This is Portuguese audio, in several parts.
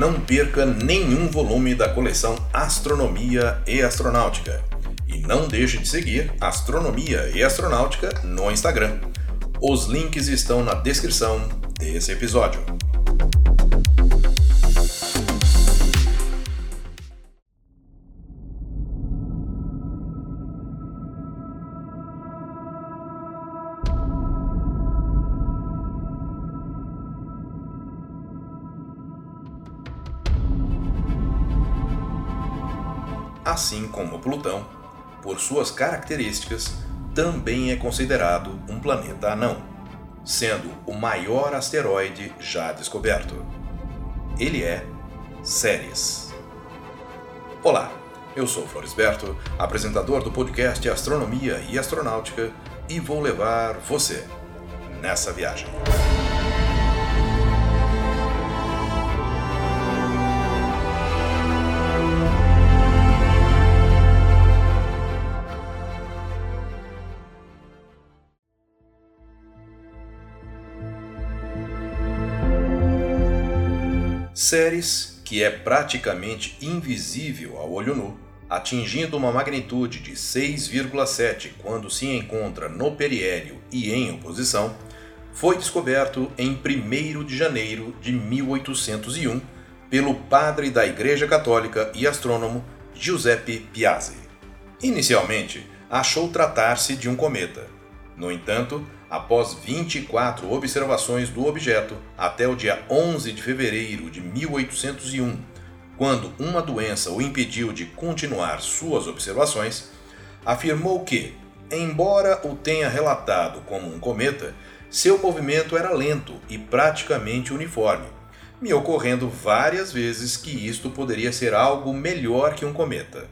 não perca nenhum volume da coleção Astronomia e Astronáutica. E não deixe de seguir Astronomia e Astronáutica no Instagram. Os links estão na descrição desse episódio. Assim como Plutão, por suas características, também é considerado um planeta anão, sendo o maior asteroide já descoberto. Ele é Ceres. Olá, eu sou Florisberto, apresentador do podcast Astronomia e Astronáutica, e vou levar você nessa viagem. Ceres, que é praticamente invisível ao olho nu, atingindo uma magnitude de 6,7 quando se encontra no periélio e em oposição, foi descoberto em 1 de janeiro de 1801 pelo padre da Igreja Católica e astrônomo Giuseppe Piazzi. Inicialmente, achou tratar-se de um cometa. No entanto, após 24 observações do objeto até o dia 11 de fevereiro de 1801, quando uma doença o impediu de continuar suas observações, afirmou que, embora o tenha relatado como um cometa, seu movimento era lento e praticamente uniforme, me ocorrendo várias vezes que isto poderia ser algo melhor que um cometa.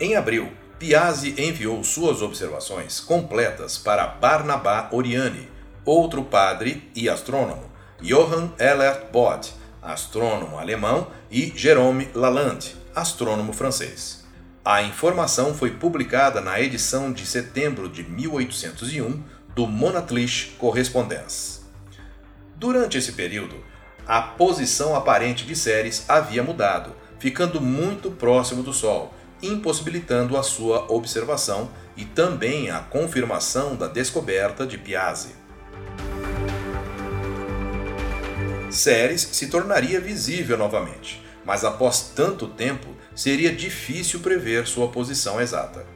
Em abril, Piazzi enviou suas observações completas para Barnabá Oriani, outro padre e astrônomo, Johann Elert Bode, astrônomo alemão, e Jérôme Lalande, astrônomo francês. A informação foi publicada na edição de setembro de 1801 do Monatliche Correspondence. Durante esse período, a posição aparente de Ceres havia mudado, ficando muito próximo do Sol, impossibilitando a sua observação e também a confirmação da descoberta de Piazzi. Ceres se tornaria visível novamente, mas após tanto tempo seria difícil prever sua posição exata.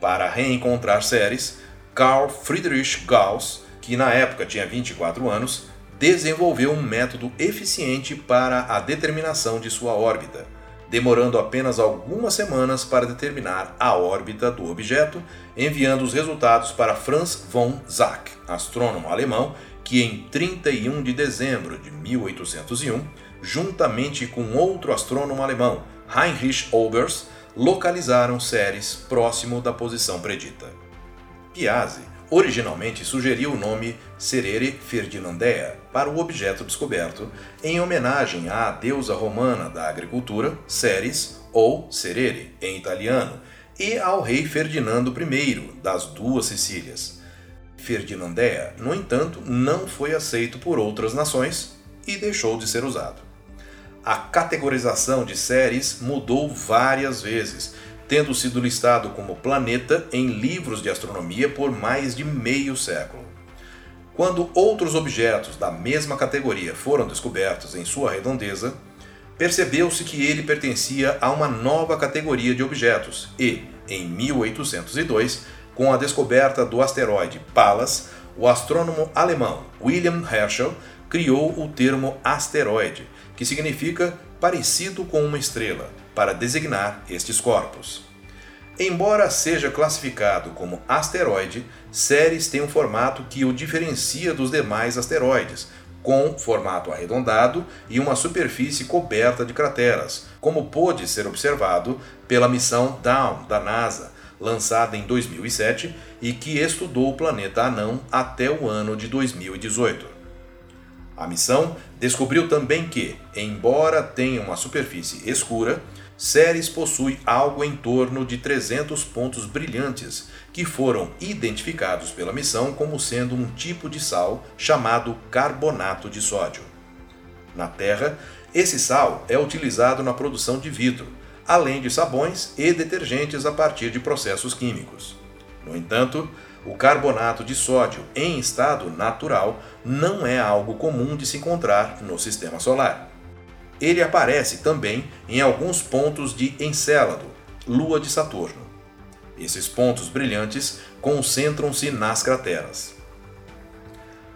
Para reencontrar Ceres, Carl Friedrich Gauss, que na época tinha 24 anos, desenvolveu um método eficiente para a determinação de sua órbita demorando apenas algumas semanas para determinar a órbita do objeto, enviando os resultados para Franz von Zach, astrônomo alemão, que em 31 de dezembro de 1801, juntamente com outro astrônomo alemão, Heinrich Olbers, localizaram Ceres próximo da posição predita. Piazzi originalmente sugeriu o nome Cerere Ferdinandea para o objeto descoberto, em homenagem à deusa romana da agricultura, Ceres, ou Cerere em italiano, e ao rei Ferdinando I das duas Sicílias. Ferdinandea, no entanto, não foi aceito por outras nações e deixou de ser usado. A categorização de Ceres mudou várias vezes, tendo sido listado como planeta em livros de astronomia por mais de meio século. Quando outros objetos da mesma categoria foram descobertos em sua redondeza, percebeu-se que ele pertencia a uma nova categoria de objetos e, em 1802, com a descoberta do asteroide Pallas, o astrônomo alemão William Herschel criou o termo asteroide, que significa parecido com uma estrela, para designar estes corpos. Embora seja classificado como asteroide, Ceres tem um formato que o diferencia dos demais asteroides, com formato arredondado e uma superfície coberta de crateras, como pôde ser observado pela missão Dawn da NASA, lançada em 2007 e que estudou o planeta anão até o ano de 2018. A missão descobriu também que, embora tenha uma superfície escura, Ceres possui algo em torno de 300 pontos brilhantes que foram identificados pela missão como sendo um tipo de sal chamado carbonato de sódio. Na Terra, Esse sal é utilizado na produção de vidro, além de sabões e detergentes a partir de processos químicos. No entanto, o carbonato de sódio em estado natural não é algo comum de se encontrar no sistema solar. Ele aparece também em alguns pontos de Encélado, lua de Saturno. Esses pontos brilhantes concentram-se nas crateras.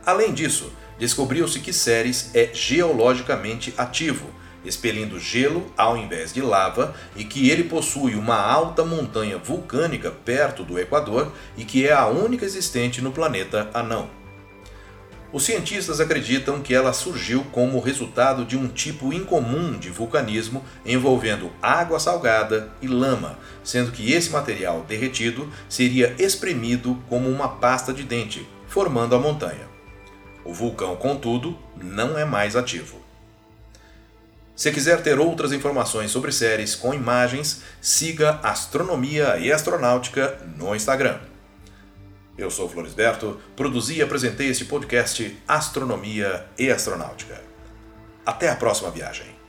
Além disso, descobriu-se que Ceres é geologicamente ativo, expelindo gelo ao invés de lava, e que ele possui uma alta montanha vulcânica perto do Equador e que é a única existente no planeta anão. Os cientistas acreditam que ela surgiu como resultado de um tipo incomum de vulcanismo envolvendo água salgada e lama, sendo que esse material derretido seria espremido como uma pasta de dente, formando a montanha. O vulcão, contudo, não é mais ativo. Se quiser ter outras informações sobre séries com imagens, siga Astronomia e Astronáutica no Instagram. Eu sou Florisberto, produzi e apresentei este podcast Astronomia e Astronáutica. Até a próxima viagem.